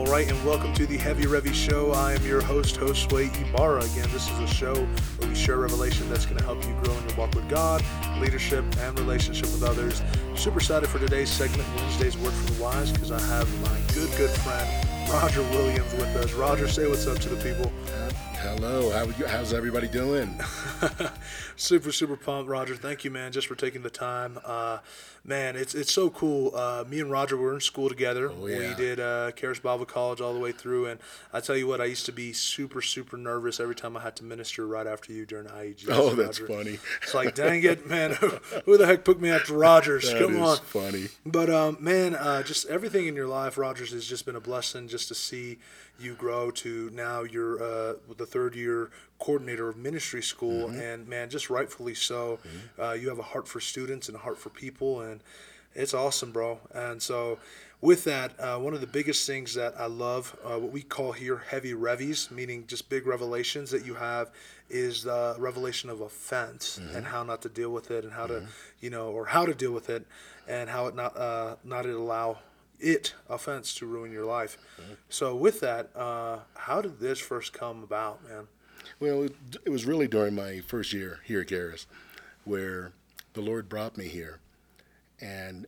All right, and welcome to the Heavy Revy Show. I am your host, Josue Ibarra. Again, this is a show where we share revelation that's going to help you grow in your walk with God, leadership, and relationship with others. Super excited for today's segment, Wednesday's Word for the Wise, because I have my good, good friend, Roger Williams, with us. Roger, say what's up to the people. Hello, how you, how's everybody doing? super, super pumped, Roger. Thank you, man, just for taking the time. Uh, man, it's it's so cool. Uh, me and Roger were in school together. Oh, yeah. We did uh, Charis Bible College all the way through, and I tell you what, I used to be super, super nervous every time I had to minister right after you during IEG. Oh, that's Roger. funny. It's like, dang it, man, who, who the heck put me after Rogers? Come on. funny. But um, man, uh, just everything in your life, Rogers, has just been a blessing. Just to see you grow to now you're uh, the third year coordinator of ministry school, Mm-hmm. and man, just rightfully so. Uh, you have a heart for students and a heart for people, and it's awesome, bro. And so. With that, uh, one of the biggest things that I love, uh, what we call here heavy revies, meaning just big revelations that you have, is the revelation of offense and how not to deal with it, and how to, you know, or how to deal with it, and how it not uh, not to allow it offense to ruin your life. So with that, uh, how did this first come about, man? Well, it, it was really during my first year here at Charis where the Lord brought me here, and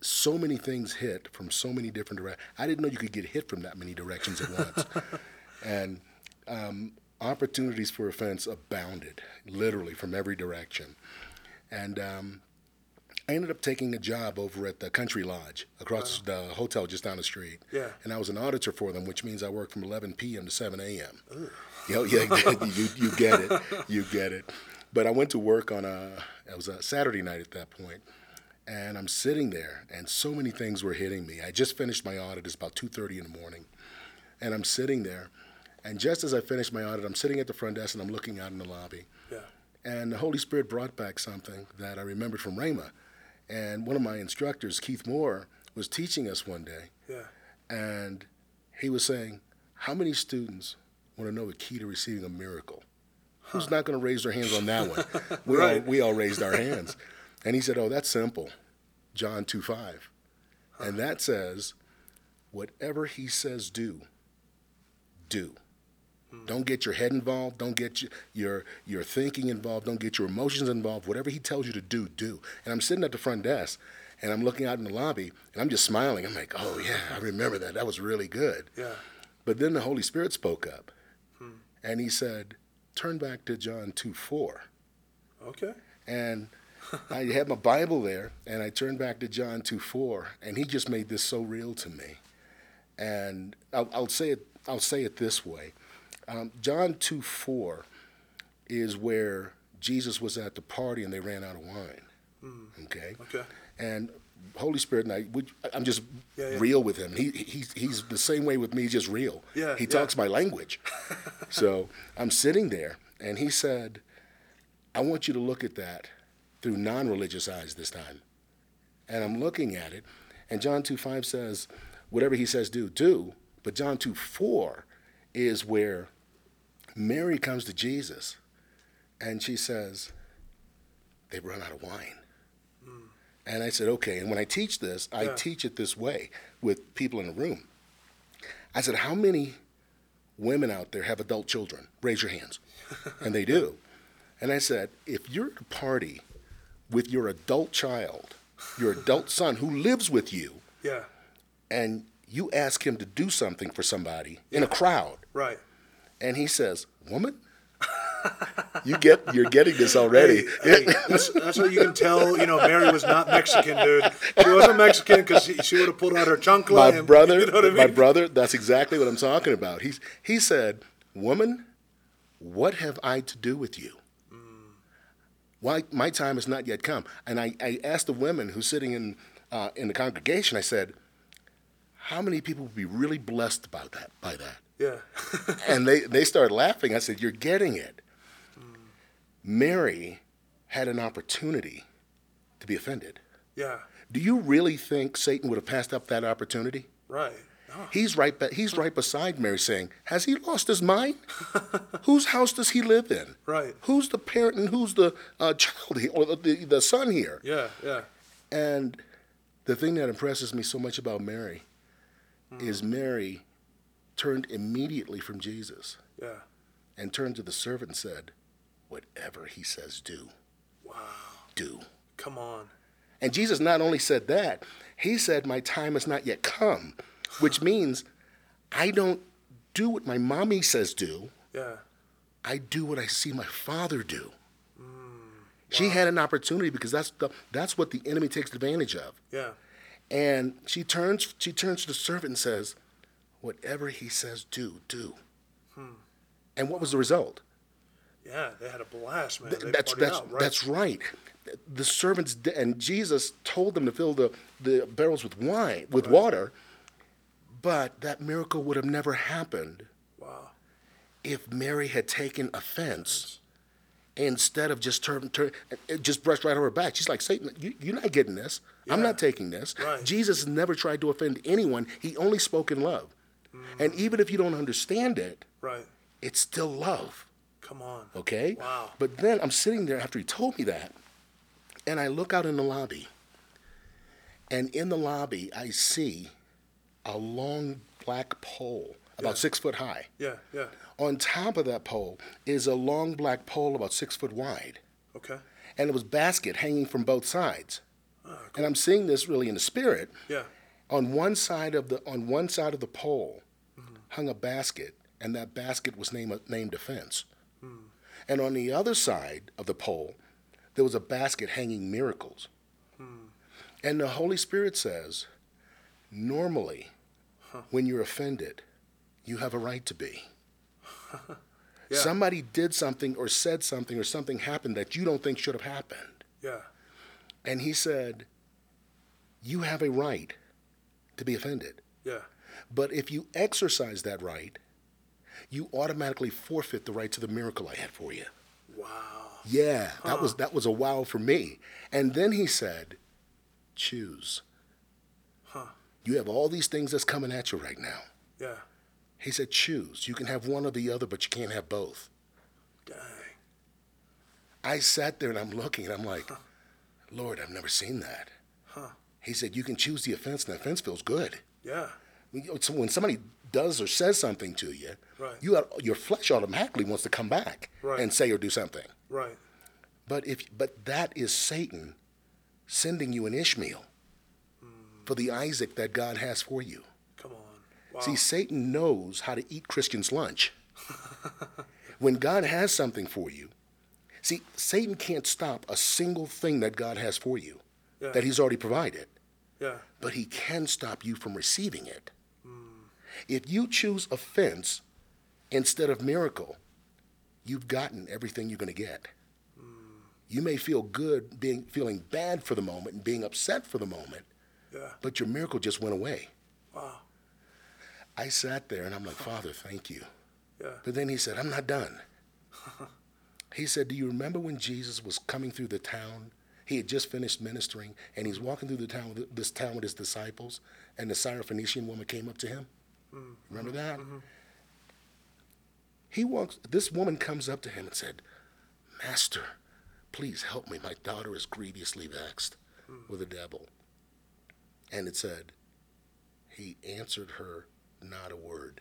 so many things hit from so many different directions. I didn't know you could get hit from that many directions at once, and um, opportunities for offense abounded, literally from every direction, and. Um, I ended up taking a job over at the Country Lodge across the hotel just down the street. Yeah. And I was an auditor for them, which means I worked from 11 p.m. to 7 a.m. You know, yeah, you, you get it. You get it. But I went to work on a, it was a Saturday night at that point. point, and I'm sitting there, and so many things were hitting me. I just finished my audit. It's about 2.30 in the morning. And I'm sitting there, and just as I finished my audit, I'm sitting at the front desk, and I'm looking out in the lobby. Yeah. And the Holy Spirit brought back something that I remembered from Rhema. And one of my instructors, Keith Moore, was teaching us one day, Yeah. and he was saying, How many students want to know the key to receiving a miracle? Who's not going to raise their hands on that one? We, all, Right. we all raised our hands. And he said, Oh, that's simple. John 2 5. And that says, Whatever he says, do, do. Mm. Don't get your head involved. Don't get your, your your thinking involved. Don't get your emotions involved. Whatever he tells you to do, do. And I'm sitting at the front desk, and I'm looking out in the lobby, and I'm just smiling. I'm like, oh yeah, I remember that. That was really good. Yeah. But then the Holy Spirit spoke up, hmm. and he said, turn back to John two four. Okay. And I had my Bible there, and I turned back to John 2 4, and he just made this so real to me. And I'll, I'll say it. I'll say it this way. Um, John 2 4 is where Jesus was at the party and they ran out of wine. Okay. Okay. And Holy Spirit and I, we, I'm just Yeah, yeah. real with him. He, he's, he's the same way with me, just real. Yeah, He yeah. talks my language. so I'm sitting there, and he said, I want you to look at that through non religious eyes this time. And I'm looking at it, and John 2 5 says, whatever he says, do, do. But John 2 4 is where Mary comes to Jesus, and she says, They've run out of wine. Mm. And I said, okay. And when I teach this, I teach it this way with people in the room. I said, how many women out there have adult children? Raise your hands. and they do. And I said, if you're at a party with your adult child, your adult son who lives with you, Yeah. and you ask him to do something for somebody in a crowd, Right. And he says, woman, you get you're getting this already. Hey, hey, that's, that's how you can tell, you know, Mary was not Mexican, dude. She wasn't Mexican because she, she would have pulled out her chancla. my and, brother, you know what I mean? my brother, that's exactly what I'm talking about. He's, he said, Woman, what have I to do with you? Why, my time has not yet come. And I, I asked the women who's sitting in, uh, in the congregation, I said, How many people would be really blessed by that, by that? Yeah. and they, they started laughing. I said, You're getting it. Mary had an opportunity to be offended. yeah. Do you really think Satan would have passed up that opportunity? Right. No. He's right. Be- he's right beside Mary, saying, "Has he lost his mind? Whose house does he live in? Right. Who's the parent and who's the uh, child he- or the, the the son here?" Yeah. Yeah. And the thing that impresses me so much about Mary is Mary turned immediately from Jesus Yeah. and turned to the servant and said, Whatever he says, do. Wow. Do. Come on. And Jesus not only said that, he said, My time has not yet come, which means I don't do what my mommy says do, Yeah. I do what I see my father do. Mm, she had an opportunity because that's the, that's what the enemy takes advantage of. Yeah. And she turns she turns to the servant and says, Whatever he says, do, do. Hmm. And what was the result? Yeah. They had a blast, man. They that's that's out, right? that's right. The servants di- and Jesus told them to fill the, the barrels with wine with water, but that miracle would have never happened wow. if Mary had taken offense instead of just turn, turn just brushed right over her back. She's like, Satan, you, you're not getting this. I'm not taking this. Right. Jesus never tried to offend anyone. He only spoke in love. And even if you don't understand it, Right. it's still love. Come on. Okay? Wow. But then I'm sitting there after he told me that, and I look out in the lobby, and in the lobby, I see a long black pole about Yeah. six foot high. Yeah. Yeah. On top of that pole is a long black pole about six foot wide, Okay. and it was basket hanging from both sides. Ah, And I'm seeing this really in the spirit. Yeah. On one side of the on one side of the pole. Hung a basket, and that basket was named named defense. Hmm. And on the other side of the pole, there was a basket hanging miracles. Hmm. And the Holy Spirit says, normally, when you're offended, you have a right to be. Yeah. Somebody did something or said something or something happened that you don't think should have happened. Yeah. And he said, You have a right to be offended. Yeah. But if you exercise that right, you automatically forfeit the right to the miracle I had for you. Wow. Yeah, that was that was a wow for me. And then he said, "Choose." Huh. You have all these things that's coming at you right now. Yeah. He said, "Choose. You can have one or the other, but you can't have both." Dang. I sat there and I'm looking and I'm like, "Lord, I've never seen that." Huh. He said, "You can choose the offense, and the offense feels good." Yeah. You know, so When somebody does or says something to you, Right. you your flesh automatically wants to come back Right. and say or do something. Right. But if but that is Satan sending you an Ishmael hmm. for the Isaac that God has for you. Come on. Wow. See, Satan knows how to eat Christians' lunch. when God has something for you, see, Satan can't stop a single thing that God has for you Yeah. that he's already provided, yeah. but he can stop you from receiving it. If you choose offense instead of miracle, you've gotten everything you're going to get. You may feel good being feeling bad for the moment and being upset for the moment, Yeah. but your miracle just went away. Wow. I sat there and I'm like, Father, thank you. Yeah. But then he said, I'm not done. he said, Do you remember when Jesus was coming through the town? He had just finished ministering and he's walking through the town with this town with his disciples, and the Syrophoenician woman came up to him. Remember that? Mm-hmm. He walks this woman comes up to him and said, Master, please help me. My daughter is grievously vexed mm. with the devil. And it said, He answered her not a word.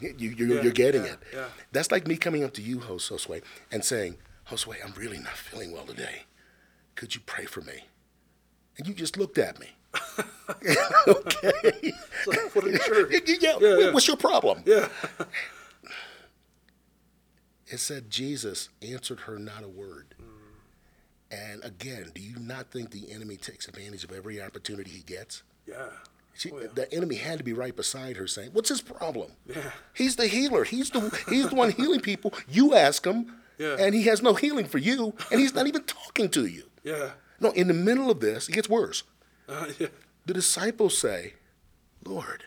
You, you, you're, Yeah, you're getting yeah, it. yeah. That's like me coming up to you, Jos- Josue, and saying, Josue, I'm really not feeling well today. Could you pray for me? And you just looked at me. okay. Put it in church. yeah, Yeah, yeah. What's your problem? Yeah. It said Jesus answered her not a word. And again, do you not think the enemy takes advantage of every opportunity he gets? Yeah. She, Oh, yeah. The enemy had to be right beside her, saying, "What's his problem? Yeah. He's the healer. He's the he's the one healing people. You ask him, Yeah. and he has no healing for you, and he's not even talking to you. Yeah. No, in the middle of this, it gets worse. Uh, yeah. The disciples say, "Lord,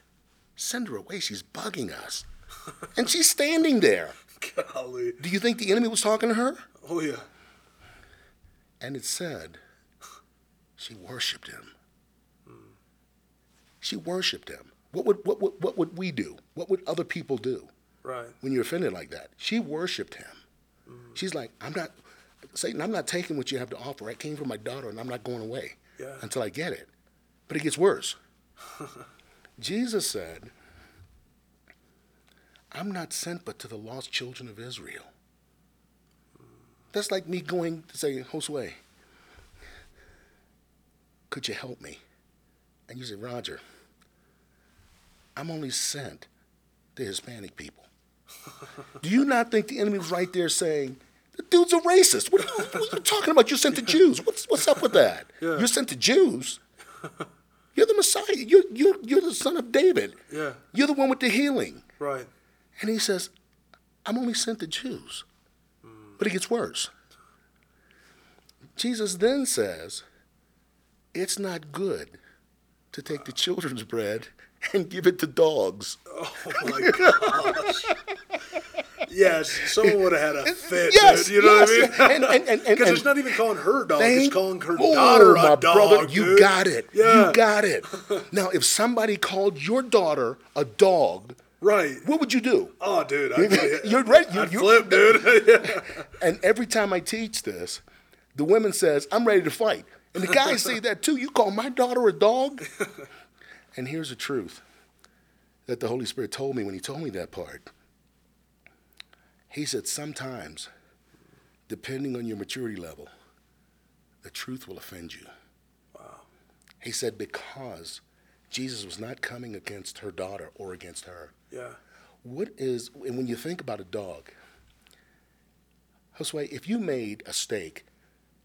send her away. She's bugging us," and she's standing there. Golly. Do you think the enemy was talking to her? Oh yeah. And it said, she worshipped him. She worshipped him. What would, what, would, what would we do? What would other people do Right. when you're offended like that? She worshipped him. She's like, I'm not, Satan, I'm not taking what you have to offer. I came from my daughter and I'm not going away Yeah. until I get it. But it gets worse. Jesus said, I'm not sent but to the lost children of Israel. That's like me going to say, Josue, could you help me? And you say, Roger, I'm only sent to Hispanic people. Do you not think the enemy was right there saying, the dude's a racist? What are you, what are you talking about? You're sent to Jews. What's, what's up with that? Yeah. You're sent to Jews. You're the Messiah. You're, you're, you're the son of David. Yeah. You're the one with the healing. Right. And he says, I'm only sent to Jews. Hmm. But it gets worse. Jesus then says, It's not good to take the children's bread and give it to dogs. Oh my gosh. yes, someone would have had a fit, Yes, dude. You know yes. what I mean? And- and- and- and- Because it's not even calling her dog; Thank- it's calling her Oh, daughter my a dog. brother, you got it. Yeah. You got it. Now, if somebody called your daughter a dog, Right. what would you do? Oh, dude, I'd, You're ready. You- I'd you- flip, dude. yeah. And every time I teach this, the woman says, I'm ready to fight. And the guys say that too. You call my daughter a dog? And here's the truth that the Holy Spirit told me when he told me that part. He said, sometimes, depending on your maturity level, the truth will offend you. Wow. He said, because Jesus was not coming against her daughter or against her. Yeah. What is, and when you think about a dog, Josue, if you made a steak,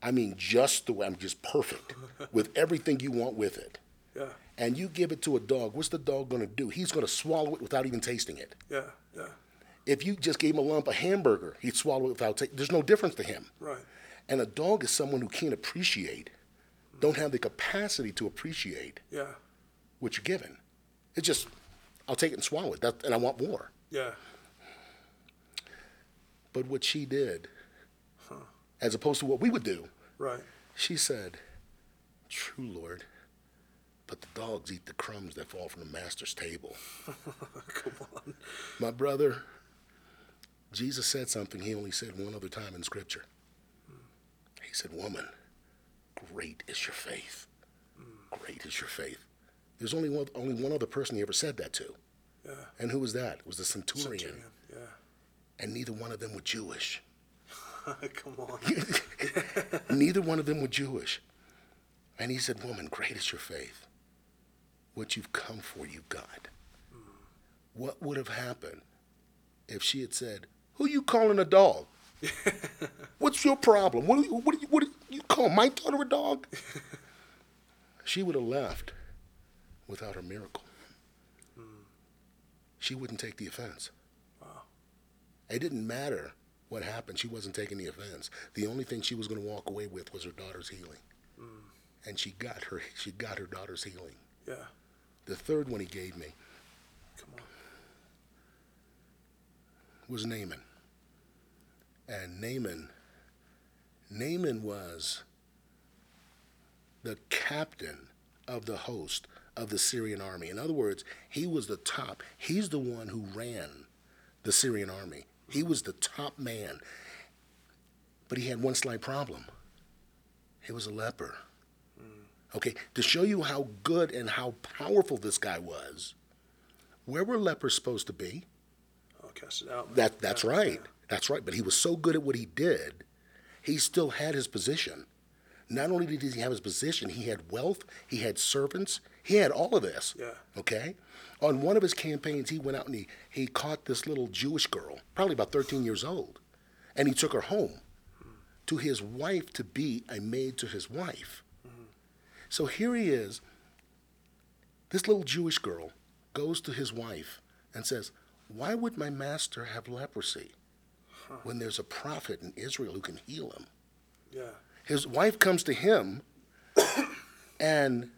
I mean just the way, I'm just perfect, with everything you want with it, Yeah. and you give it to a dog, what's the dog going to do? He's going to swallow it without even tasting it. Yeah. Yeah. If you just gave him a lump of hamburger, he'd swallow it without tasting There's no difference to him. Right. And a dog is someone who can't appreciate, don't have the capacity to appreciate Yeah. what you're given. It's just, I'll take it and swallow it, that, and I want more. Yeah. But what she did, as opposed to what we would do, Right. she said, True, Lord, but the dogs eat the crumbs that fall from the master's table. Come on. My brother, Jesus said something he only said one other time in Scripture. He said, Woman, great is your faith. Great is your faith. There's only one, only one other person he ever said that to. Yeah. And who was that? It was the centurion. Centurion. Yeah. And neither one of them were Jewish. Come on. Neither one of them were Jewish. And he said, Woman, great is your faith. What you've come for, you've got. Hmm. What would have happened if she had said, Who you calling a dog? What's your problem? What, do you- what, what you call my daughter a dog? she would have left without her miracle. Hmm. She wouldn't take the offense. It didn't matter what happened. She wasn't taking the offense. The only thing she was going to walk away with was her daughter's healing. Hmm. And she got her she got her daughter's healing. Yeah. The third one he gave me Come on. was Naaman. And Naaman Naaman was the captain of the host of the Syrian army. In other words, he was the top. He's the one who ran the Syrian army. He was the top man. But he had one slight problem. He was a leper. Hmm. Okay, to show you how good and how powerful this guy was, where were lepers supposed to be? I'll cast it out. That that's Yeah, right. That's right. But he was so good at what he did, he still had his position. Not only did he have his position, he had wealth, he had servants, he had all of this. Yeah. Okay? On one of his campaigns, he went out and he, he caught this little Jewish girl, probably about 13 years old, and he took her home to his wife to be a maid to his wife. Mm-hmm. So here he is. This little Jewish girl goes to his wife and says, Why would my master have leprosy when there's a prophet in Israel who can heal him? Yeah. His wife comes to him and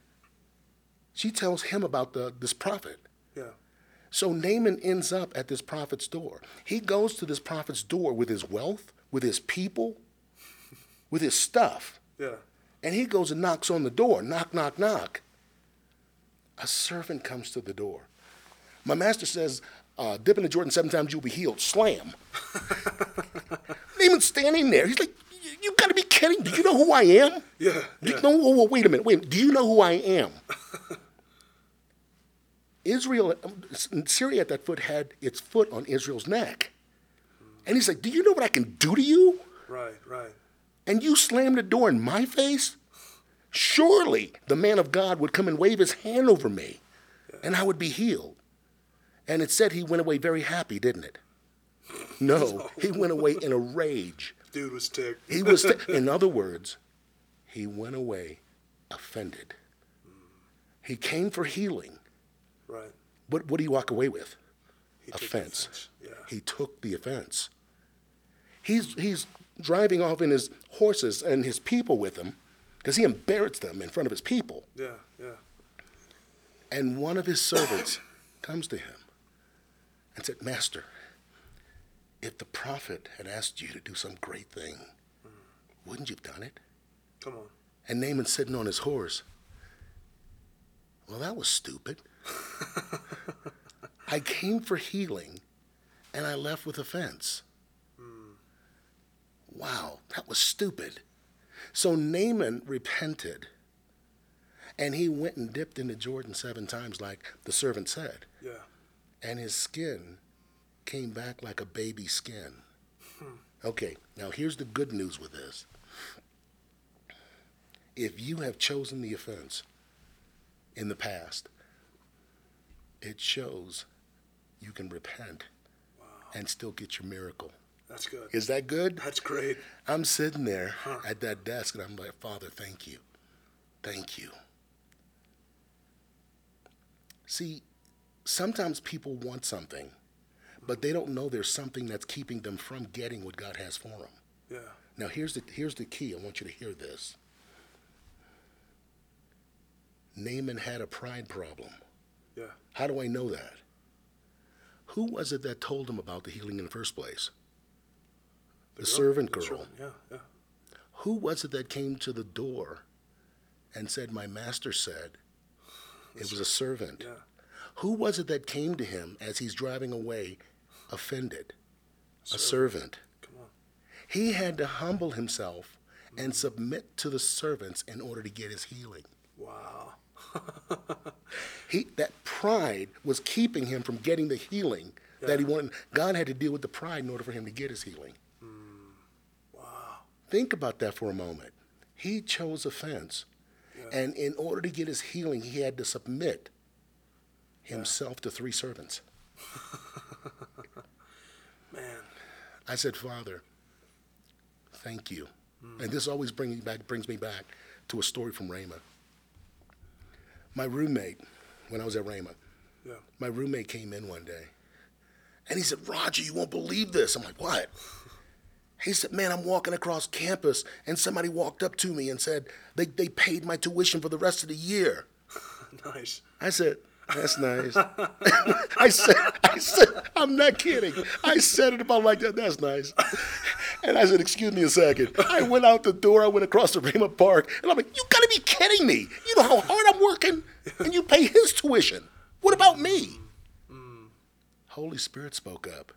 she tells him about the, this prophet. Yeah. So Naaman ends up at this prophet's door. He goes to this prophet's door with his wealth, with his people, with his stuff. Yeah. And he goes and knocks on the door. Knock, knock, knock. A servant comes to the door. My master says, uh, dip in the Jordan seven times, you'll be healed. Slam. Naaman's standing there. He's like, "You- you got to be kidding. Do you know who I am? Yeah. Do- Yeah. No, whoa, whoa, wait a minute. Wait. a minute. Do you know who I am? Israel, um, Syria at that foot had its foot on Israel's neck. And he's like, Do you know what I can do to you? Right, right. And you slam the door in my face? Surely the man of God would come and wave his hand over me and I would be healed. And it said he went away very happy, didn't it? No, he went away in a rage. Dude was ticked. He was, in other words, he went away offended. He came for healing. right. But what do you walk away with? Offense. offense. Yeah. He took the offense. He's, he's driving off in his horses and his people with him because he embarrassed them in front of his people. Yeah, yeah. And one of his servants comes to him and said, Master, if the prophet had asked you to do some great thing, wouldn't you have done it? Come on. And Naaman sitting on his horse. Well, that was stupid. I came for healing and I left with offense. Wow, that was stupid. So Naaman repented and he went and dipped into Jordan seven times, like the servant said. Yeah. And his skin came back like a baby skin. Hmm. Okay, now here's the good news with this. If you have chosen the offense in the past, it shows you can repent and still get your miracle. That's good. Is that good? That's great. I'm sitting there at that desk and I'm like, Father, thank you. Thank you. See, sometimes people want something, but they don't know there's something that's keeping them from getting what God has for them. Yeah. Now, here's the, here's the key. I want you to hear this. Naaman had a pride problem. Yeah. How do I know that? Who was it that told him about the healing in the first place? The servant The girl. servant, Yeah, yeah. Who was it that came to the door and said, My master said? It was a servant. Yeah. Who was it that came to him as he's driving away, offended? A servant. Come on. He had to humble himself and submit to the servants in order to get his healing. Wow. He, that pride was keeping him from getting the healing that he wanted. God had to deal with the pride in order for him to get his healing. Hmm. Wow. Think about that for a moment. He chose offense. And in order to get his healing, he had to submit himself to three servants. Man. I said, Father, thank you. And this always brings me back, brings me back to a story from Rhema. My roommate, when I was at Rhema, Yeah. my roommate came in one day and he said, Roger, you won't believe this. I'm like, what? He said, man, I'm walking across campus and somebody walked up to me and said they, they paid my tuition for the rest of the year. Nice. I said, that's nice. I said, I said, I'm not kidding. I said it about like that. That's nice. And I said, excuse me a second. I went out the door. I went across the Raymond Park, and I'm like, you gotta be kidding me. You know how hard I'm working, and you pay his tuition. What about me? Hmm. Holy Spirit spoke up,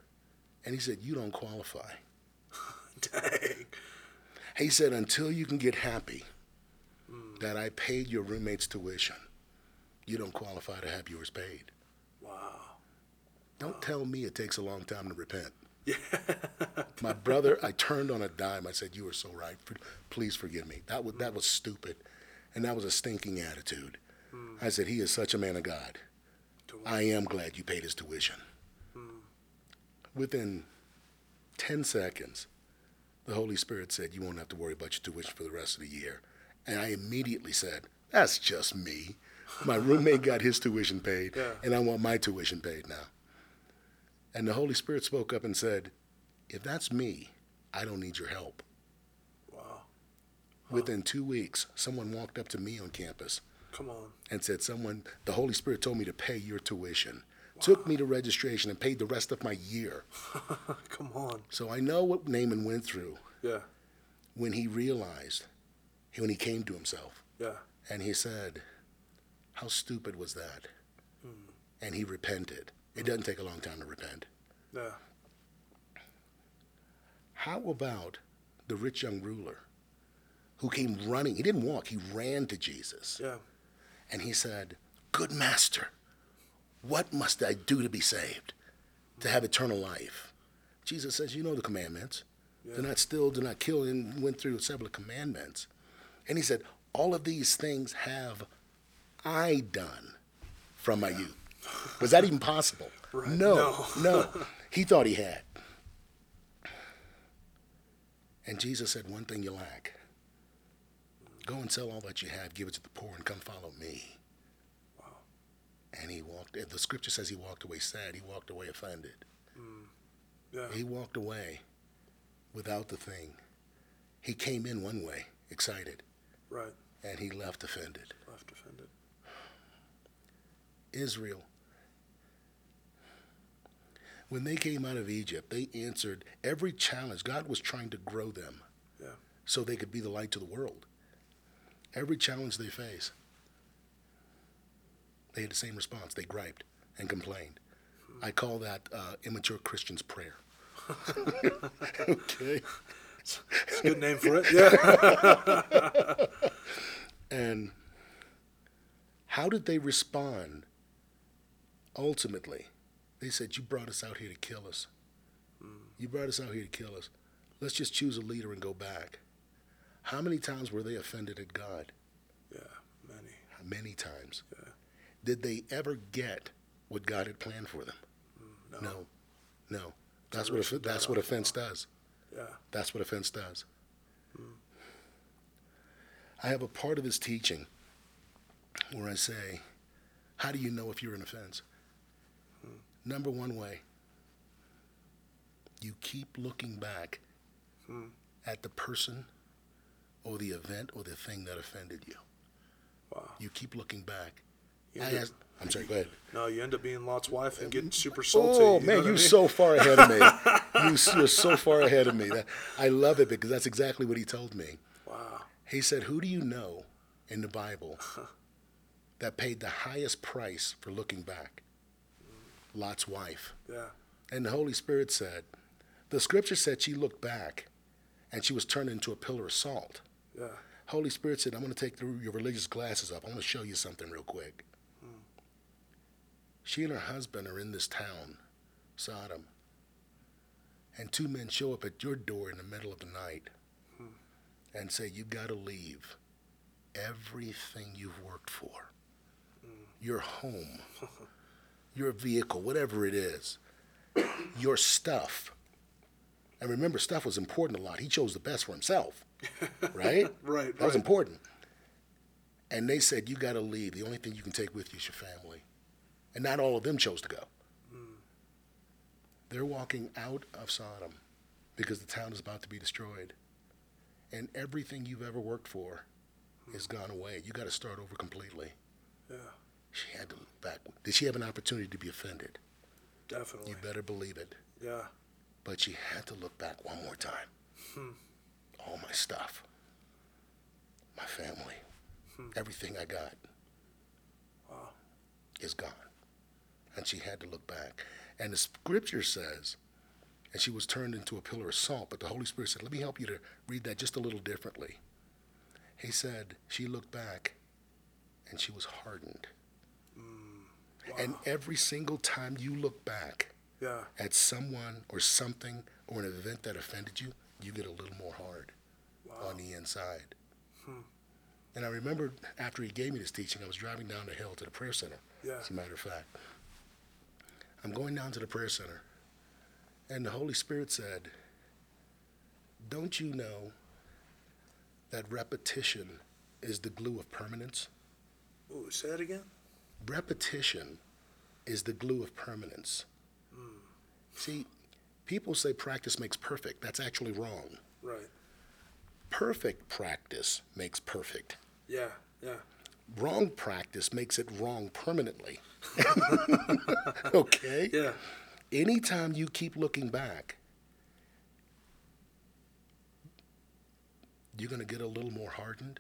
and he said, you don't qualify. Dang. He said, until you can get happy hmm. that I paid your roommate's tuition, you don't qualify to have yours paid. Wow. Don't tell me it takes a long time to repent. Yeah. My brother, I turned on a dime. I said, "You are so right. Please forgive me. That was that was stupid, and that was a stinking attitude." Hmm. I said, "He is such a man of God. I am glad you paid his tuition." Hmm. Within ten seconds, the Holy Spirit said, "You won't have to worry about your tuition for the rest of the year." And I immediately said, "That's just me. My roommate got his tuition paid, Yeah. and I want my tuition paid now." And the Holy Spirit spoke up and said, If that's me, I don't need your help. Wow. Within two weeks, someone walked up to me on campus Come on. and said, Someone, the Holy Spirit told me to pay your tuition, Wow. took me to registration, and paid the rest of my year. Come on. So I know what Naaman went through Yeah. when he realized, when he came to himself, Yeah. and he said, How stupid was that? Hmm. And he repented. It doesn't take a long time to repent. Yeah. How about the rich young ruler who came running? He didn't walk, he ran to Jesus. Yeah. And he said, Good master, What must I do to be saved, to have eternal life? Jesus says, You know the commandments. Yeah. Do not steal, do not kill, and went through several commandments. And he said, All of these things have I done from my youth. Was that even possible? Right. No, No. no. He thought he had. And Jesus said, One thing you lack. Go and sell all that you have, give it to the poor, and come follow me. Wow. And he walked, the scripture says he walked away sad. He walked away offended. Mm. Yeah. He walked away without the thing. He came in one way, excited, Right. and he. Left offended. Israel, when they came out of Egypt, they answered every challenge. God was trying to grow them Yeah. so they could be the light to the world. Every challenge they face, they had the same response. They griped and complained. I call that uh, immature Christian's prayer. okay. It's a good name for it. Yeah. And how did they respond? Ultimately, they said, You brought us out here to kill us. You brought us out here to kill us. Let's just choose a leader and go back. How many times were they offended at God? yeah. Many. Many times. Yeah. Did they ever get what God had planned for them? No. No. No. That's what, that's died what off. offense does. Yeah. That's what offense does. I have a part of his teaching where I say, How do you know if you're in offense? Number one way, you keep looking back Hmm. at the person or the event or the thing that offended you. Wow. You keep looking back. I end up- asked, I'm sorry, go ahead. no, you end up being Lot's wife and getting super salty. Oh you man, you're mean? so far ahead of me. you, you're so far ahead of me. That, I love it because that's exactly what he told me. Wow. He said, Who do you know in the Bible that paid the highest price for looking back? Lot's wife. Yeah. And the Holy Spirit said, The scripture said she looked back and she was turned into a pillar of salt. Yeah. Holy Spirit said, I'm going to take the, your religious glasses off. I want to show you something real quick. Hmm. She and her husband are in this town, Sodom, and two men show up at your door in the middle of the night hmm. and say, You've got to leave everything you've worked for, hmm. your home, your vehicle, whatever it is, your stuff. And remember, stuff was important a lot. He chose the best for himself, right? Right, That was important. And they said, You got to leave. The only thing you can take with you is your family. And not all of them chose to go. They're walking out of Sodom because the town is about to be destroyed. And everything you've ever worked for is gone away. You got to start over completely. Yeah. She had to look back. Did she have an opportunity to be offended? Definitely. You better believe it. Yeah. But she had to look back one more time. Hmm. All my stuff, my family, hmm. everything I got Wow. is gone. And she had to look back. And the scripture says, and she was turned into a pillar of salt, but the Holy Spirit said, Let me help you to read that just a little differently. He said, She looked back and she was hardened. And every single time you look back Yeah. at someone or something or an event that offended you, you get a little more hard Wow. on the inside. Hmm. And I remember after he gave me this teaching, I was driving down the hill to the prayer center, Yeah. as a matter of fact. I'm going down to the prayer center, and the Holy Spirit said, Don't you know that repetition is the glue of permanence? Ooh, say it again. Repetition is the glue of permanence. Hmm. See, people say practice makes perfect. That's actually wrong. Right. Perfect practice makes perfect. Yeah. Yeah. Wrong practice makes it wrong permanently. okay? Yeah. Anytime you keep looking back, you're going to get a little more hardened.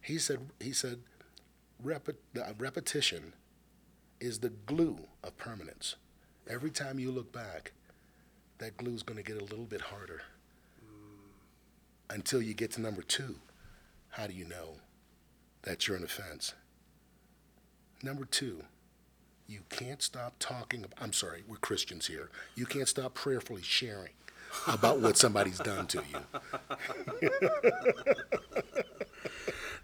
He said, he said, Repet, uh, repetition is the glue of permanence. Every time you look back, that glue is going to get a little bit harder until you get to number two. How do you know that you're an offense? Number two, You can't stop talking. ab- I'm sorry, we're Christians here. You can't stop prayerfully sharing about what somebody's done to you.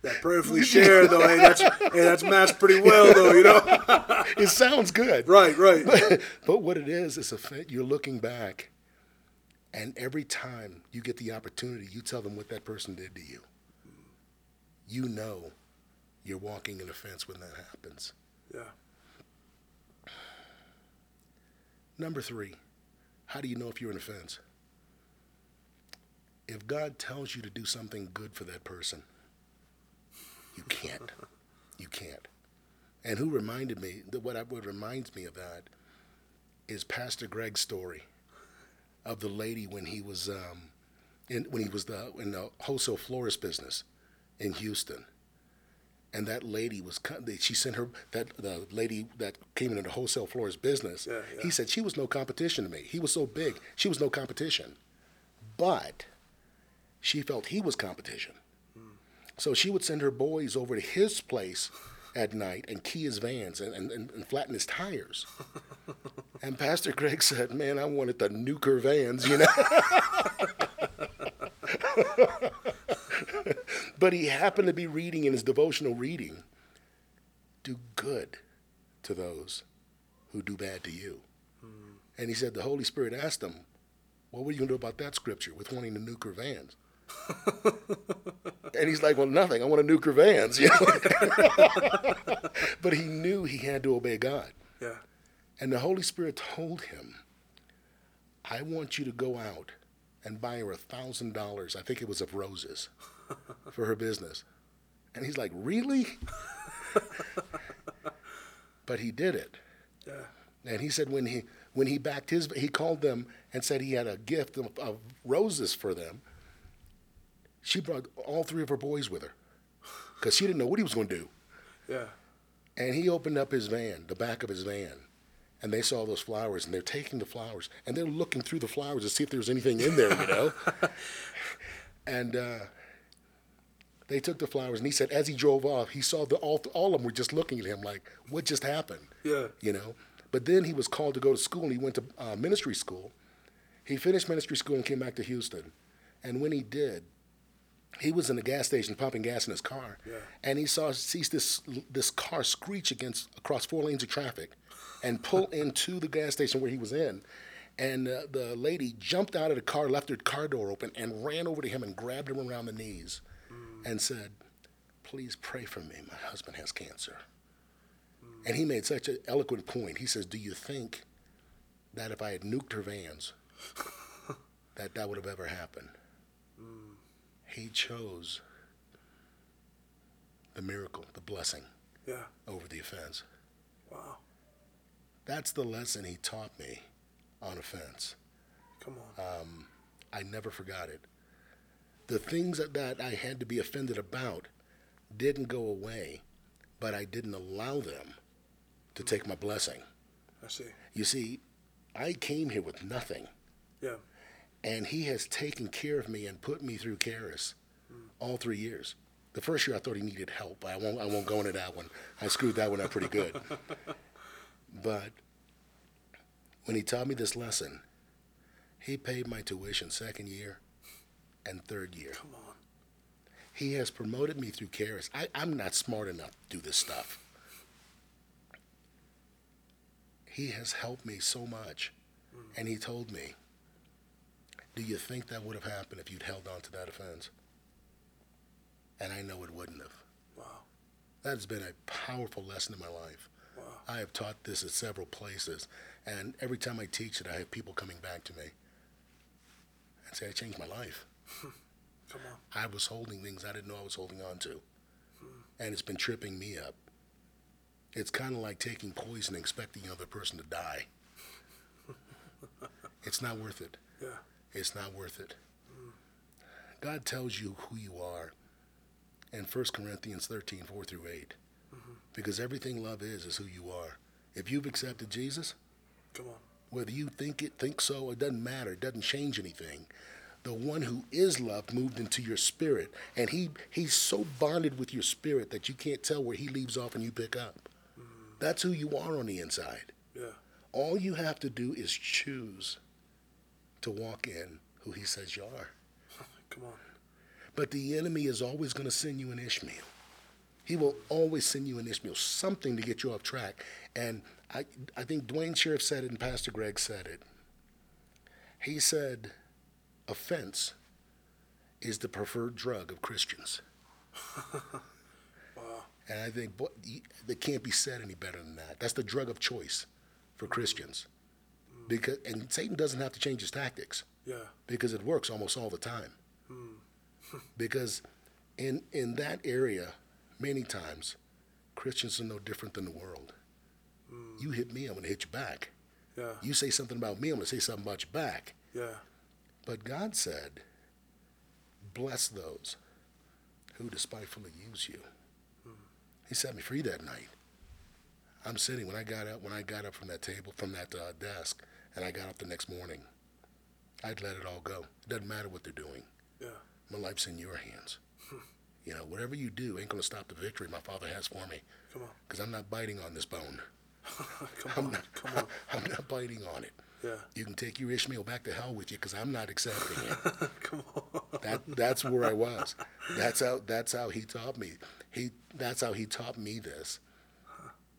That prayerfully share though, hey, that's hey, that's matched pretty well though, you know. It sounds good. right, right. but what it is is a fit. You're looking back, and every time you get the opportunity, you tell them what that person did to you. You know you're walking an offense when that happens. Yeah. Number three, how do you know if you're an offense? If God tells you to do something good for that person, you can't. You can't. And who reminded me that what, I, what reminds me of that is Pastor Greg's story of the lady when he was um, in when he was the in the wholesale florist business in Houston. And that lady was she sent her that the lady that came into the wholesale florist business. Yeah, yeah. He said she was no competition to me. He was so big, she was no competition. But she felt he was competition. So she would send her boys over to his place at night and key his vans and, and, and, flatten his tires. and Pastor Greg said, Man, I wanted the nuker vans, you know? but he happened to be reading in his devotional reading do good to those who do bad to you. Hmm. And he said, The Holy Spirit asked him, What were you going to do about that scripture with wanting the nuke her vans? and he's like, Well, nothing. I want a new vans. You know? but he knew he had to obey God. Yeah. And the Holy Spirit told him, I want you to go out and buy her a thousand dollars, I think it was of roses, for her business. And he's like, Really? but he did it. Yeah. And he said when he when he backed his he called them and said he had a gift of, of roses for them. She brought all three of her boys with her because she didn't know what he was going to do. Yeah. And he opened up his van, the back of his van, and they saw those flowers, and they're taking the flowers, and they're looking through the flowers to see if there was anything in there, you know. and uh, they took the flowers, and he said, as he drove off, he saw the all all of them were just looking at him like, "What just happened?" Yeah. You know. But then he was called to go to school, and he went to uh, ministry school. He finished ministry school and came back to Houston, and when he did, he was in the gas station pumping gas in his car, Yeah. and he saw sees this this car screech against across four lanes of traffic, and pull into the gas station where he was in, and uh, the lady jumped out of the car, left her car door open, and ran over to him and grabbed him around the knees, and said, "Please pray for me. My husband has cancer." And he made such an eloquent point. He says, "Do you think that if I had nuked her vans, that that would have ever happened?" He chose the miracle, the blessing Yeah. over the offense. Wow. That's the lesson he taught me on offense. Come on. Um, I never forgot it. The things that, that I had to be offended about didn't go away, but I didn't allow them to take my blessing. I see. You see, I came here with nothing, Yeah. And he has taken care of me and put me through Charis all three years. The first year I thought he needed help. I won't, I won't go into that one. I screwed that one up pretty good. but when he taught me this lesson, he paid my tuition second year and third year. Come on. He has promoted me through Charis. I, I'm not smart enough to do this stuff. He has helped me so much. Mm. And he told me, Do you think that would have happened if you'd held on to that offense? And I know it wouldn't have. Wow. That has been a powerful lesson in my life. Wow. I have taught this at several places, and every time I teach it, I have people coming back to me and say, I changed my life. Come on. I was holding things I didn't know I was holding on to. Hmm. And it's been tripping me up. It's kind of like taking poison and expecting the other person to die. it's not worth it. Yeah. It's not worth it. God tells you who you are in 1 Corinthians 13, 4 through 8. Because everything love is, is who you are. If you've accepted Jesus, Come on. whether you think it, think so, it doesn't matter. It doesn't change anything. The one who is loved moved into your spirit, and he he's so bonded with your spirit that you can't tell where he leaves off and you pick up. Mm-hmm. That's who you are on the inside. Yeah. All you have to do is choose to walk in who he says you are. Come on. But the enemy is always going to send you an Ishmael. He will always send you an Ishmael, something to get you off track. And I, I think Duane Sheriff said it and Pastor Greg said it. He said, offense is the preferred drug of Christians. wow. And I think boy, y- can't be said any better than that. That's the drug of choice for mm-hmm. Christians. Because and Satan doesn't have to change his tactics Yeah. because it works almost all the time. Hmm. because in in that area, many times, Christians are no different than the world. Hmm. You hit me, I'm going to hit you back. Yeah. You say something about me, I'm going to say something about you back. Yeah. But God said, "Bless those who despitefully use you." Hmm. He set me free that night. I'm sitting when I got up when I got up from that table from that uh, desk, and I got up the next morning. I'd let it all go. It doesn't matter what they're doing. Yeah. My life's in your hands. you know, whatever you do ain't gonna stop the victory my Father has for me. Come on. Because I'm not biting on this bone. Come I'm on. not. Come on. I'm not biting on it. Yeah. You can take your Ishmael back to hell with you, because I'm not accepting it. Come on. That that's where I was. That's how that's how he taught me. He that's how he taught me this,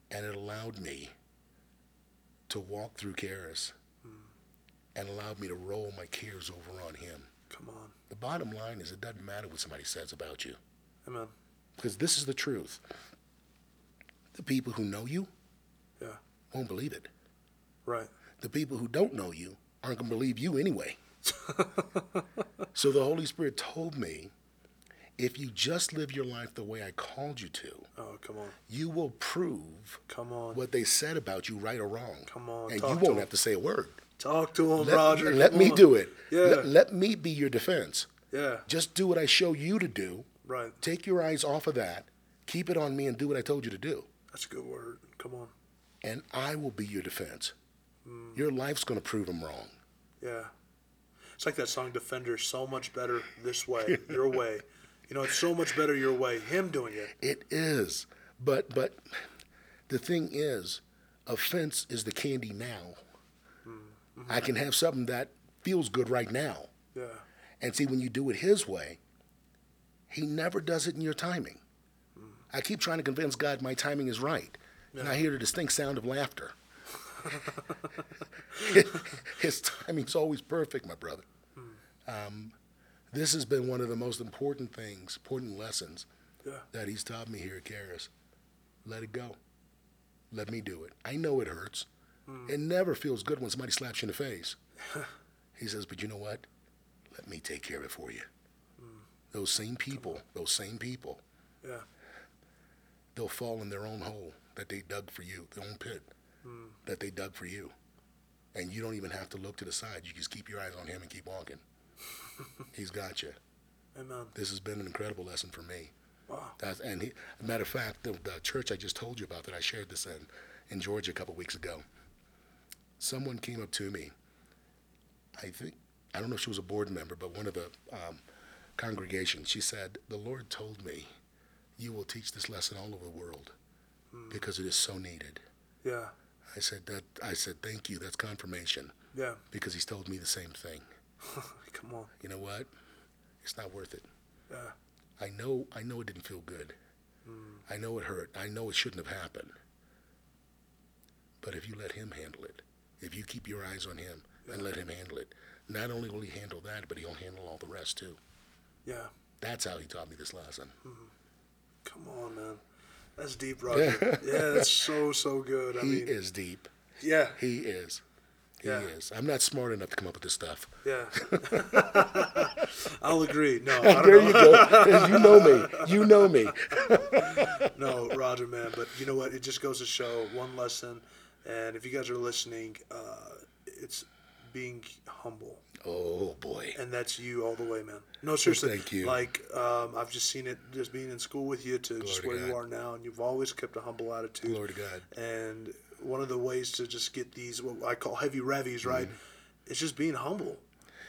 and it allowed me to walk through Charis, and allowed me to roll my cares over on him. Come on. The bottom line is, it doesn't matter what somebody says about you, Amen. because this is the truth. The people who know you Yeah. won't believe it. Right. The people who don't know you aren't going to believe you anyway. so the Holy Spirit told me if you just live your life the way I called you to, Oh, come on. you will prove Come on. what they said about you right or wrong. Come on, And you won't have to say a word. Talk to him, Let, Roger. let Come me on. do it. Yeah. Let, let me be your defense. Yeah. Just do what I show you to do. Right. Take your eyes off of that. Keep it on me and do what I told you to do. That's a good word. Come on. And I will be your defense. Mm. Your life's going to prove them wrong. Yeah. It's like that song Defender, so much better this way, your way. You know, it's so much better your way. Him doing it. It is. But but the thing is, offense is the candy now. I can have something that feels good right now. Yeah. And see when you do it his way, he never does it in your timing. I keep trying to convince God my timing is right. And I hear the distinct sound of laughter. His timing's always perfect, my brother. Um, this has been one of the most important things, important lessons Yeah. that he's taught me here at Charis. Let it go. Let me do it. I know it hurts. Hmm. It never feels good when somebody slaps you in the face. he says, but you know what? Let me take care of it for you. Hmm. Those same people, those same people, Yeah. they'll fall in their own hole that they dug for you, their own pit hmm. that they dug for you. And you don't even have to look to the side. You just keep your eyes on him and keep walking. He's got you. Amen. This has been an incredible lesson for me. Wow. That's, and he, matter of fact, the, the church I just told you about that I shared this in, in Georgia a couple weeks ago, someone came up to me. I think, I don't know if she was a board member, but one of the um, congregation, she said, The Lord told me you will teach this lesson all over the world because it is so needed. Yeah. I said, that, I said, thank you. That's confirmation Yeah. because he's told me the same thing. Come on. You know what? It's not worth it. Yeah. I know I know it didn't feel good. I know it hurt. I know it shouldn't have happened. But if you let him handle it, if you keep your eyes on him and let him handle it, not only will he handle that, but he'll handle all the rest too. Yeah. That's how he taught me this lesson. Mm-hmm. Come on, man. That's deep, Roger. yeah, that's so so good. I he mean, is deep. yeah, He is. He Yeah. is. I'm not smart enough to come up with this stuff. yeah. I'll agree. No, I don't There know. you go. you know me. You know me. No, Roger, man. But you know what? It just goes to show one lesson. And if you guys are listening, uh, it's being humble, Oh boy. and that's you all the way, man. No, seriously. Thank you. Like um, I've just seen it, just being in school with you to just to where you are now, and you've always kept a humble attitude. Glory to God. And one of the ways to just get these what I call heavy revies, right? Mm-hmm. It's just being humble.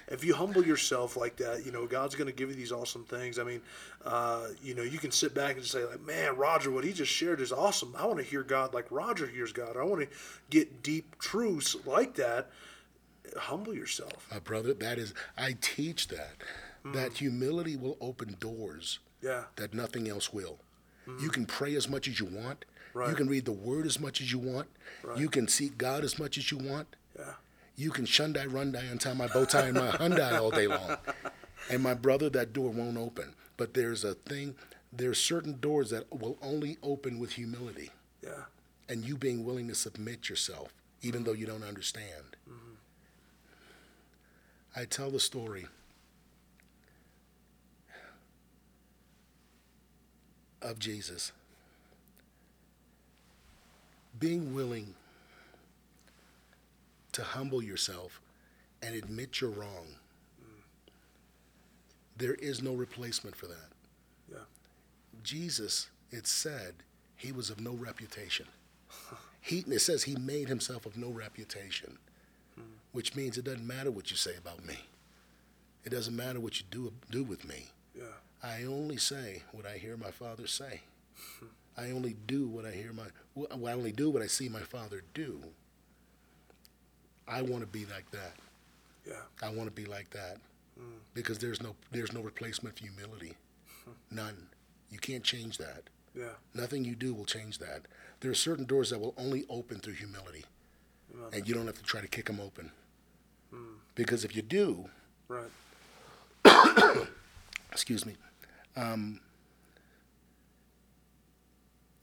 If you humble yourself like that, you know God's going to give you these awesome things. I mean, uh, you know, you can sit back and say like, "Man, Roger, what he just shared is awesome. I want to hear God like Roger hears God. I want to get deep truths like that." Humble yourself. My brother, that is, I teach that. That humility will open doors Yeah. that nothing else will. You can pray as much as you want. You can read the word as much as you want. You can seek God as much as you want. Yeah. You can shundai rundai untie my bow tie and my Hyundai all day long. And my brother, that door won't open. But there's a thing, there's certain doors that will only open with humility Yeah. and you being willing to submit yourself, even though you don't understand. Mm-hmm. I tell the story of Jesus being willing to humble yourself and admit you're wrong. There is no replacement for that. Yeah. Jesus, it said, he was of no reputation. He, it says he made himself of no reputation, which means it doesn't matter what you say about me. It doesn't matter what you do, do with me. Yeah. I only say what I hear my father say. I only do what I hear my, well, I only do what I see my father do. I want to be like that. Yeah. I want to be like that because there's no there's no replacement for humility. None. You can't change that. Yeah. Nothing you do will change that. There are certain doors that will only open through humility, and you don't have to try to kick them open. Because if you do, Right. excuse me, um,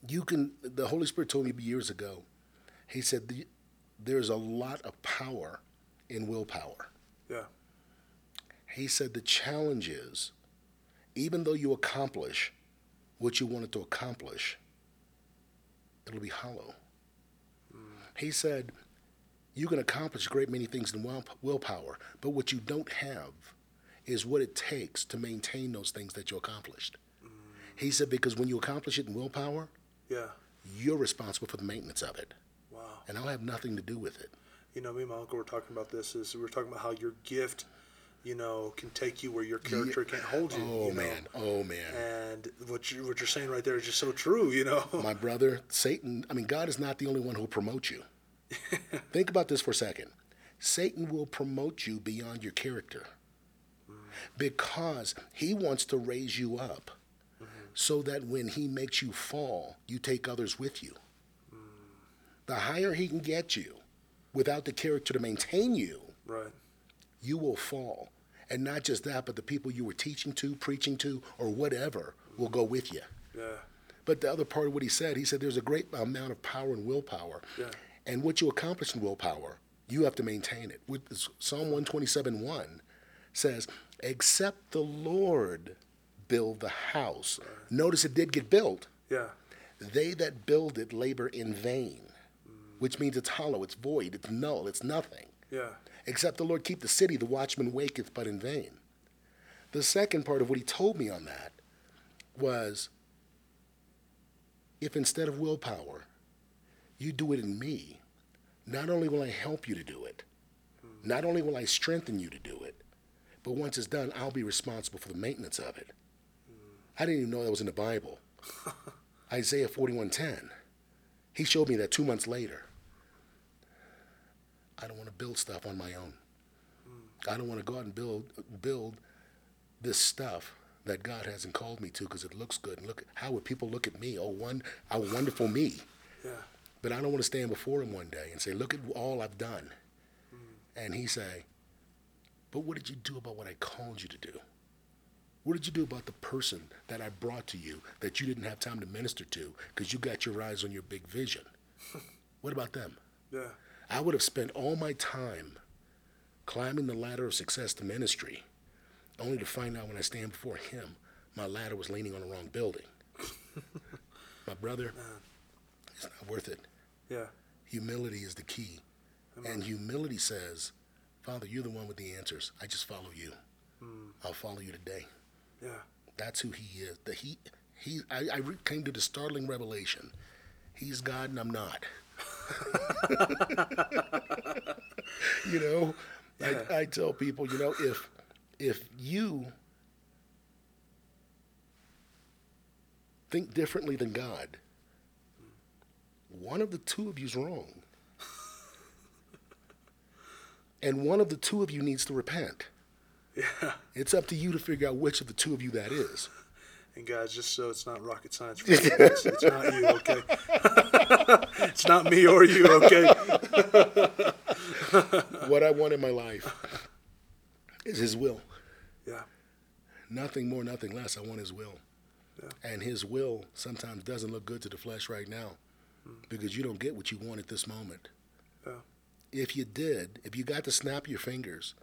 you can. The Holy Spirit told me years ago. He said the, there's a lot of power in willpower. Yeah. He said the challenge is, even though you accomplish what you wanted to accomplish, it'll be hollow. Hmm. He said, you can accomplish a great many things in will- willpower, but what you don't have is what it takes to maintain those things that you accomplished. Hmm. He said, because when you accomplish it in willpower, Yeah. you're responsible for the maintenance of it. And I'll have nothing to do with it. You know, me and my uncle were talking about this. Is we were talking about how your gift, you know, can take you where your character can't hold you. Oh you know? man, oh man. And what you what you're saying right there is just so true. You know. my brother, Satan, I mean, God is not the only one who will promote you. Think about this for a second. Satan will promote you beyond your character mm. because he wants to raise you up mm-hmm. so that when he makes you fall, you take others with you. The higher he can get you without the character to maintain you, Right. you will fall. And not just that, but the people you were teaching to, preaching to, or whatever will go with you. Yeah. But the other part of what he said, he said there's a great amount of power in willpower. Yeah. And what you accomplish in willpower, you have to maintain it. With Psalm 127 1 says, Except the Lord build the house. Notice it did get built. Yeah. They that build it labor in vain, which means it's hollow, it's void, it's null, it's nothing. Yeah. Except the Lord keep the city, the watchman waketh but in vain. The second part of what he told me on that was if instead of willpower, you do it in me, not only will I help you to do it, hmm. not only will I strengthen you to do it, but once it's done, I'll be responsible for the maintenance of it. Hmm. I didn't even know that was in the Bible. Isaiah 41:10. He showed me that two months later. I don't want to build stuff on my own. I don't want to go out and build build this stuff that God hasn't called me to because it looks good. And look, how would people look at me? Oh, one, how wonderful me. Yeah. But I don't want to stand before him one day and say, look at all I've done. Mm. And he say, but what did you do about what I called you to do? What did you do about the person that I brought to you that you didn't have time to minister to because you got your eyes on your big vision? what about them? Yeah. I would have spent all my time climbing the ladder of success to ministry, only to find out when I stand before him, my ladder was leaning on the wrong building. my brother, it's not worth it. Yeah. Humility is the key. And humility says, Father, you're the one with the answers. I just follow you. I'll follow you today. Yeah. That's who he is. The he, he. I, I came to the startling revelation. He's God and I'm not. you know, I, I tell people, you know, if if you think differently than God, one of the two of you's wrong. and one of the two of you needs to repent. Yeah. It's up to you to figure out which of the two of you that is. And guys, just so it's not rocket science, for you, it's, it's not you, okay? it's not me or you, okay? what I want in my life is His will. Yeah. Nothing more, nothing less. I want His will. Yeah. And His will sometimes doesn't look good to the flesh right now hmm. because you don't get what you want at this moment. Yeah. If you did, if you got to snap your fingers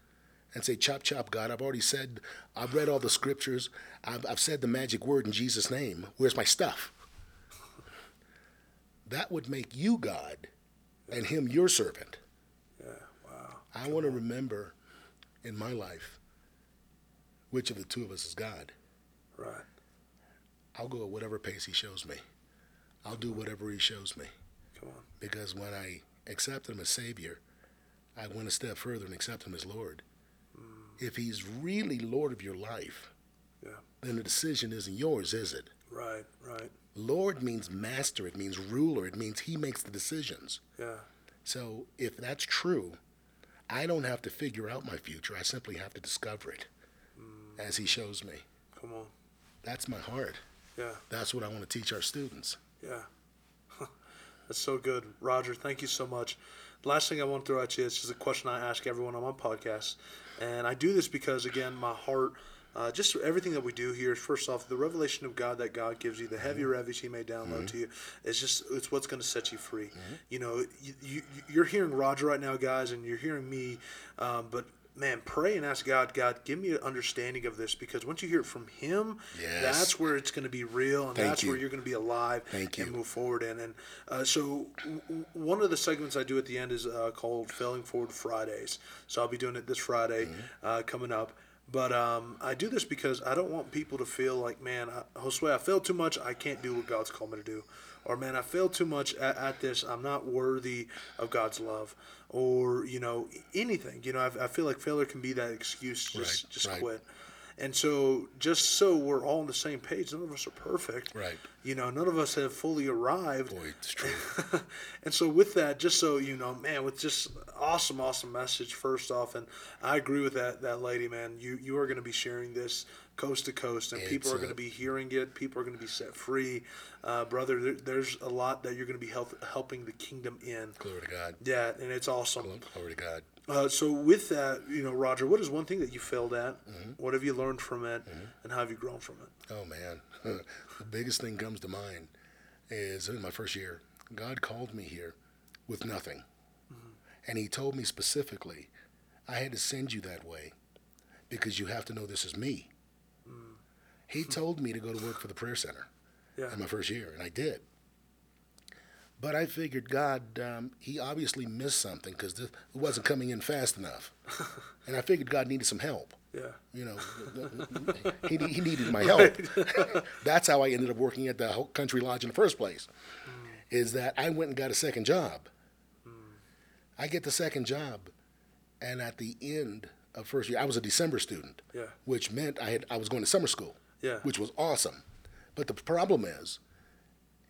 and say, Chop, chop, God, I've already said, I've read all the scriptures, I've, I've said the magic word in Jesus' name, where's my stuff? That would make you God and Him your servant. Yeah. Wow. I want to remember in my life which of the two of us is God. Right. I'll go at whatever pace He shows me. I'll do whatever He shows me. Come on. Because when I accept Him as Savior, I went a step further and accept Him as Lord. If He's really Lord of your life, Yeah. then the decision isn't yours, is it? Right. Right. Lord means master, it means ruler, it means He makes the decisions. Yeah. So if that's true, I don't have to figure out my future. I simply have to discover it mm. as He shows me. Come on. That's my heart. Yeah. That's what I want to teach our students. Yeah. That's so good. Roger, thank you so much. Last thing I want to throw at you is just a question I ask everyone on my podcast. And I do this because, again, my heart, uh, just everything that we do here is first off, the revelation of God that God gives you, the heavy revenues He may download to you, it's just, it's what's going to set you free. You know, you, you, you're hearing Roger right now, guys, and you're hearing me, um, but man, pray and ask God, God, give me an understanding of this because once you hear it from Him, Yes. that's where it's going to be real and Thank that's you. where you're going to be alive Thank and you. move forward in. And uh, so, w- one of the segments I do at the end is uh, called Failing Forward Fridays. So, I'll be doing it this Friday Mm-hmm. uh, coming up. But um, I do this because I don't want people to feel like, man, I, Josue, I failed too much. I can't do what God's called me to do. Or, man, I failed too much at, at this. I'm not worthy of God's love. Or, you know, anything. You know, I, I feel like failure can be that excuse just, Right, just right. quit. And so, just so we're all on the same page, none of us are perfect. Right. You know, none of us have fully arrived. Boy, it's true. and so, with that, just so you know, man, with just awesome, awesome message. First off, and I agree with that that lady, man. You you are going to be sharing this coast to coast, and people are going to be hearing it. People are going to be set free, uh, brother. There, there's a lot that you're going to be help, helping the kingdom in. Glory to God. Yeah, and it's awesome. Glory to God. Uh, so with that, you know, Roger, what is one thing that you failed at? Mm-hmm. What have you learned from it, and how have you grown from it? Oh man, the biggest thing comes to mind is in my first year, God called me here with nothing, and He told me specifically, I had to send you that way because you have to know this is me. He told me to go to work for the prayer center Yeah, in my first year, and I did. But I figured God, um, He obviously missed something because it wasn't coming in fast enough, and I figured God needed some help. yeah, You know, he, he needed my help. That's how I ended up working at the Country Lodge in the first place. Is that I went and got a second job. I get the second job, and at the end of first year, I was a December student, yeah, which meant I had I was going to summer school, yeah. which was awesome. But the problem is,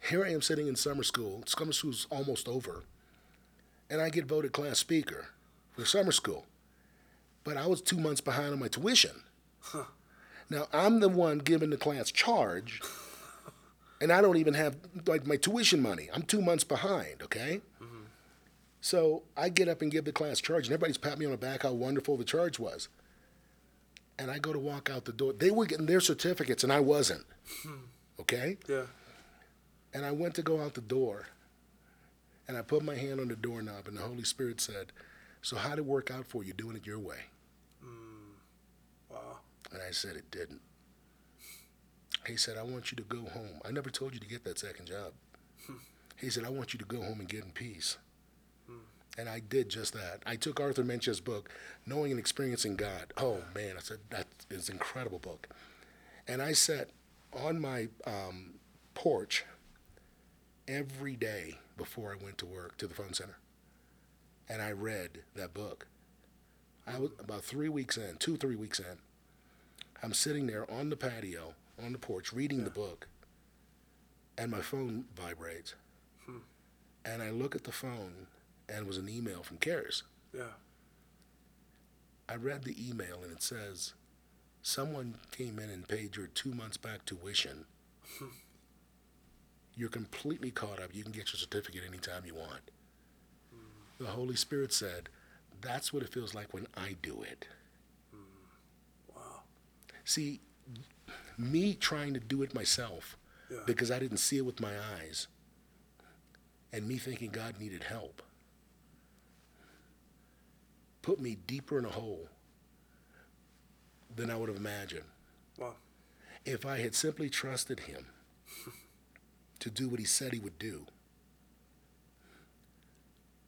here I am sitting in summer school. Summer school's almost over, and I get voted class speaker for summer school. But I was two months behind on my tuition. Now I'm the one giving the class charge, and I don't even have like my tuition money. I'm two months behind. Okay. Mm-hmm. So I get up and give the class charge, and everybody's patting me on the back how wonderful the charge was. And I go to walk out the door. They were getting their certificates, and I wasn't. Hmm. Okay. Yeah. And I went to go out the door, and I put my hand on the doorknob, and the Holy Spirit said, So, how'd it work out for you doing it your way? Hmm, wow. And I said, It didn't. He said, I want you to go home. I never told you to get that second job. Hmm. He said, I want you to go home and get in peace. Hmm. And I did just that. I took Arthur Meintjes's book, Knowing and Experiencing God. Oh, man, I said, that is an incredible book. And I sat on my um, porch every day before I went to work to the phone center. And I read that book I was about three weeks in, two, three weeks in. I'm sitting there on the patio, on the porch, reading the book, and my phone vibrates. Hmm. And I look at the phone, and it was an email from Charis. Yeah. I read the email, and it says, Someone came in and paid your two months back tuition. Hmm. You're completely caught up. You can get your certificate anytime you want. The Holy Spirit said, That's what it feels like when I do it. Hmm. Wow. See, me trying to do it myself Yeah. because I didn't see it with my eyes, and me thinking God needed help, put me deeper in a hole than I would have imagined. Wow. If I had simply trusted Him to do what He said He would do,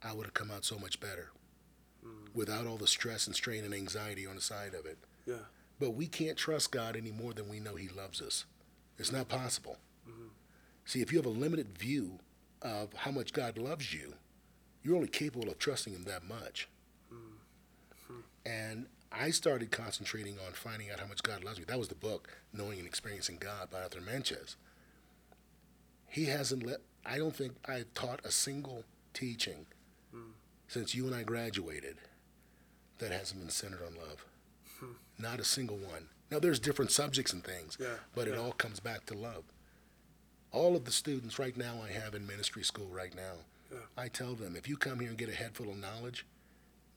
I would have come out so much better mm. without all the stress and strain and anxiety on the side of it. Yeah. But we can't trust God any more than we know He loves us. It's not possible. Mm-hmm. See, if you have a limited view of how much God loves you, you're only capable of trusting Him that much. Mm-hmm. And I started concentrating on finding out how much God loves me. That was the book, Knowing and Experiencing God by Arthur Meintjes. He hasn't let, I don't think I've taught a single teaching since you and I graduated that hasn't been centered on love. Not a single one. Now, there's different subjects and things, Yeah, but it all comes back to love. All of the students right now I have in ministry school right now, Yeah. I tell them if you come here and get a head full of knowledge,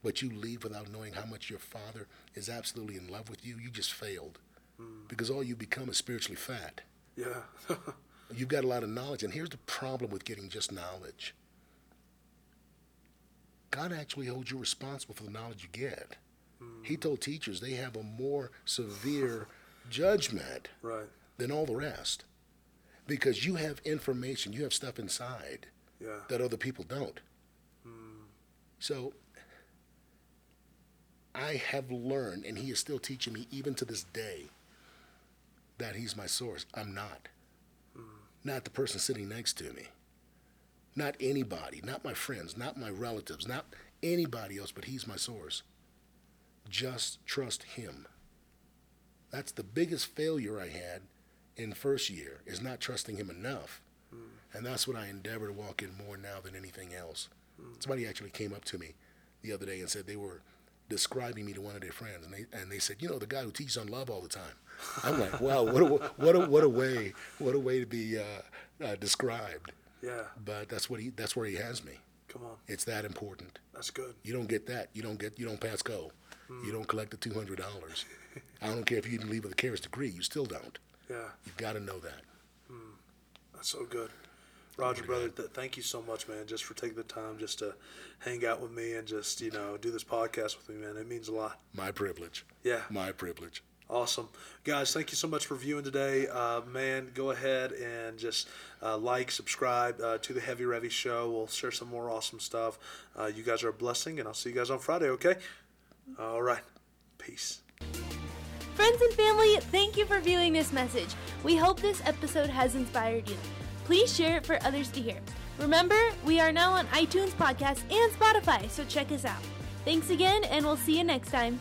but you leave without knowing how much your father is absolutely in love with you, you just failed. Hmm. Because all you become is spiritually fat. Yeah. You've got a lot of knowledge, and here's the problem with getting just knowledge God actually holds you responsible for the knowledge you get. He hmm. told teachers they have a more severe judgment right. than all the rest because you have information, you have stuff inside Yeah. that other people don't. Hmm. So I have learned, and he is still teaching me even to this day, that he's my source. I'm not. Not the person sitting next to me. Not anybody, not my friends, not my relatives, not anybody else, but he's my source. Just trust him. That's the biggest failure I had in first year is not trusting him enough. Hmm. And that's what I endeavor to walk in more now than anything else. Hmm. Somebody actually came up to me the other day and said they were describing me to one of their friends, and they and they said, you know, the guy who teaches on love all the time. I'm like, wow, what a what a what a way what a way to be uh, uh, described. Yeah. But that's what he that's where he has me. Come on. It's that important. That's good. You don't get that. You don't get. You don't pass go. You don't collect the two hundred dollars. I don't care if you leave with a careless degree. You still don't. Yeah. You've got to know that. That's so good. Roger, brother, th- thank you so much, man, just for taking the time just to hang out with me and just, you know, do this podcast with me, man. It means a lot. My privilege. Yeah. My privilege. Awesome. Guys, thank you so much for viewing today. Uh, man, go ahead and just uh, like, subscribe uh, to the Heavy Revy Show. We'll share some more awesome stuff. Uh, you guys are a blessing, and I'll see you guys on Friday, okay? All right. Peace. Friends and family, thank you for viewing this message. We hope this episode has inspired you. Please share it for others to hear. Remember, we are now on iTunes Podcast and Spotify, so check us out. Thanks again, and we'll see you next time.